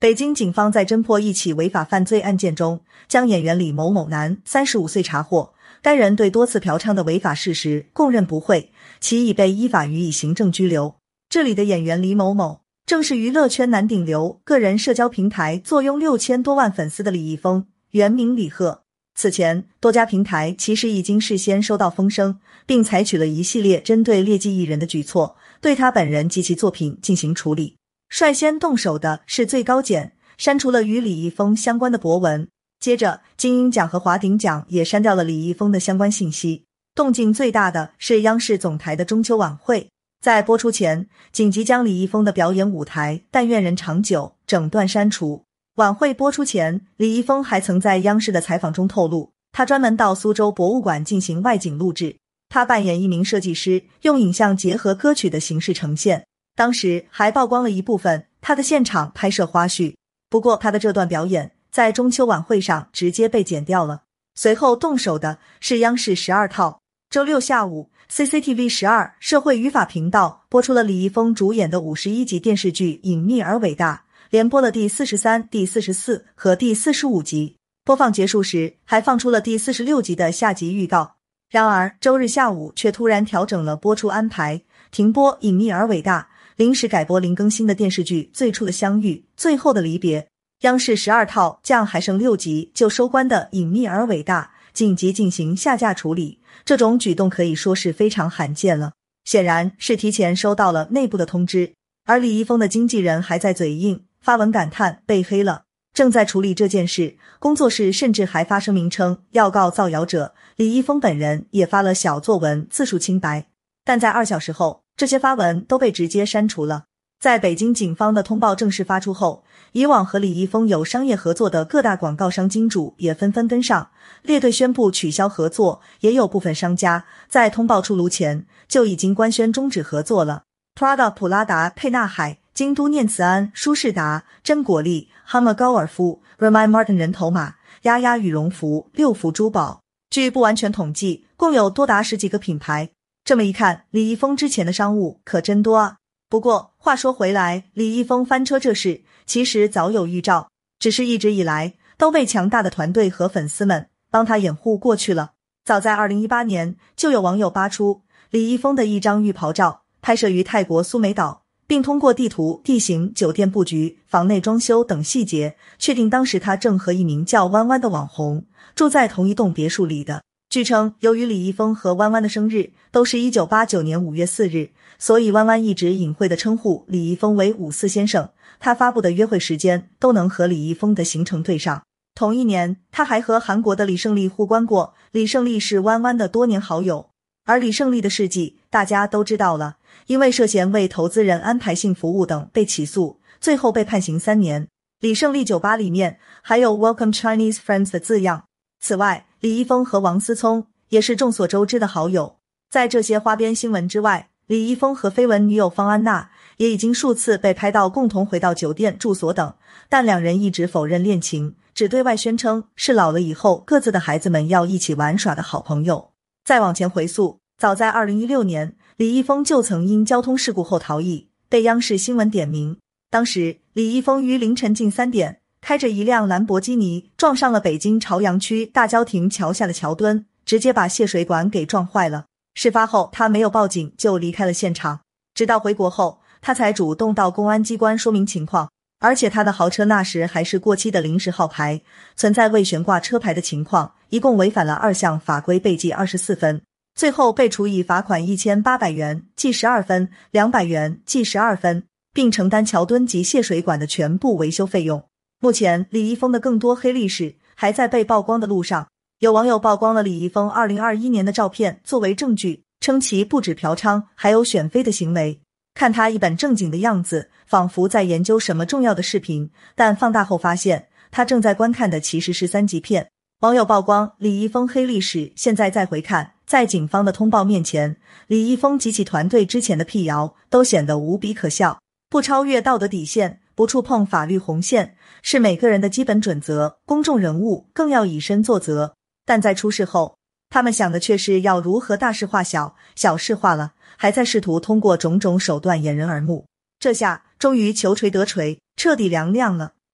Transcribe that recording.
北京警方在侦破一起违法犯罪案件中，将演员李某某男三十五岁查获，该人对多次嫖娼的违法事实供认不讳，其已被依法予以行政拘留。这里的演员李某某，正是娱乐圈男顶流、个人社交平台坐拥六千多万粉丝的李易峰，原名李贺。此前，多家平台其实已经事先收到风声，并采取了一系列针对劣迹艺人的举措，对他本人及其作品进行处理。率先动手的是最高检，删除了与李易峰相关的博文。接着，金鹰奖和华鼎奖也删掉了李易峰的相关信息。动静最大的是央视总台的中秋晚会，在播出前紧急将李易峰的表演舞台《但愿人长久》整段删除。晚会播出前，李易峰还曾在央视的采访中透露，他专门到苏州博物馆进行外景录制，他扮演一名设计师，用影像结合歌曲的形式呈现。当时还曝光了一部分他的现场拍摄花絮，不过他的这段表演在中秋晚会上直接被剪掉了。随后动手的是央视十二套，周六下午，CCTV 十二社会语法频道播出了李易峰主演的五十一集电视剧《隐秘而伟大》。连播了第四十三、第四十四和第四十五集，播放结束时还放出了第四十六集的下集预告。然而周日下午却突然调整了播出安排，停播《隐秘而伟大》，临时改播林更新的电视剧《最初的相遇，最后的离别》。央视十二套将还剩六集就收官的《隐秘而伟大》紧急进行下架处理，这种举动可以说是非常罕见了，显然是提前收到了内部的通知。而李易峰的经纪人还在嘴硬。发文感叹被黑了，正在处理这件事。工作室甚至还发声明称要告造谣者。李易峰本人也发了小作文自述清白，但在二小时后，这些发文都被直接删除了。在北京警方的通报正式发出后，以往和李易峰有商业合作的各大广告商金主也纷纷跟上列队宣布取消合作，也有部分商家在通报出炉前就已经官宣终止合作了。Prada、普拉达、沛纳海。京都念慈庵、舒适达、真果粒、哈默高尔夫、Remy Martin 人头马、丫丫羽绒服、六福珠宝，据不完全统计，共有多达十几个品牌。这么一看，李易峰之前的商务可真多啊。不过话说回来，李易峰翻车这事其实早有预兆，只是一直以来都被强大的团队和粉丝们帮他掩护过去了。早在二零一八年，就有网友扒出李易峰的一张浴袍照，拍摄于泰国苏梅岛。并通过地图、地形、酒店布局、房内装修等细节，确定当时他正和一名叫弯弯的网红住在同一栋别墅里的。据称，由于李易峰和弯弯的生日都是一九八九年五月四日，所以弯弯一直隐晦的称呼李易峰为“五四先生”。他发布的约会时间都能和李易峰的行程对上。同一年，他还和韩国的李胜利互关过。李胜利是弯弯的多年好友，而李胜利的事迹大家都知道了。因为涉嫌为投资人安排性服务等被起诉，最后被判刑三年。李胜利酒吧里面还有 “Welcome Chinese Friends” 的字样。此外，李易峰和王思聪也是众所周知的好友。在这些花边新闻之外，李易峰和绯闻女友方安娜也已经数次被拍到共同回到酒店住所等，但两人一直否认恋情，只对外宣称是老了以后各自的孩子们要一起玩耍的好朋友。再往前回溯，早在二零一六年。李易峰就曾因交通事故后逃逸，被央视新闻点名。当时，李易峰于凌晨近三点开着一辆兰博基尼撞上了北京朝阳区大郊亭桥下的桥墩，直接把泄水管给撞坏了。事发后，他没有报警就离开了现场，直到回国后，他才主动到公安机关说明情况。而且，他的豪车那时还是过期的临时号牌，存在未悬挂车牌的情况，一共违反了二项法规，被记二十四分。最后被处以罚款一千八百元，记十二分；两百元，记十二分，并承担桥墩及泄水管的全部维修费用。目前，李易峰的更多黑历史还在被曝光的路上。有网友曝光了李易峰二零二一年的照片作为证据，称其不止嫖娼，还有选妃的行为。看他一本正经的样子，仿佛在研究什么重要的视频，但放大后发现，他正在观看的其实是三级片。网友曝光李易峰黑历史，现在再回看。在警方的通报面前，李易峰及其团队之前的辟谣都显得无比可笑。不超越道德底线，不触碰法律红线，是每个人的基本准则。公众人物更要以身作则。但在出事后，他们想的却是要如何大事化小，小事化了，还在试图通过种种手段掩人耳目。这下终于求锤得锤，彻底凉亮了。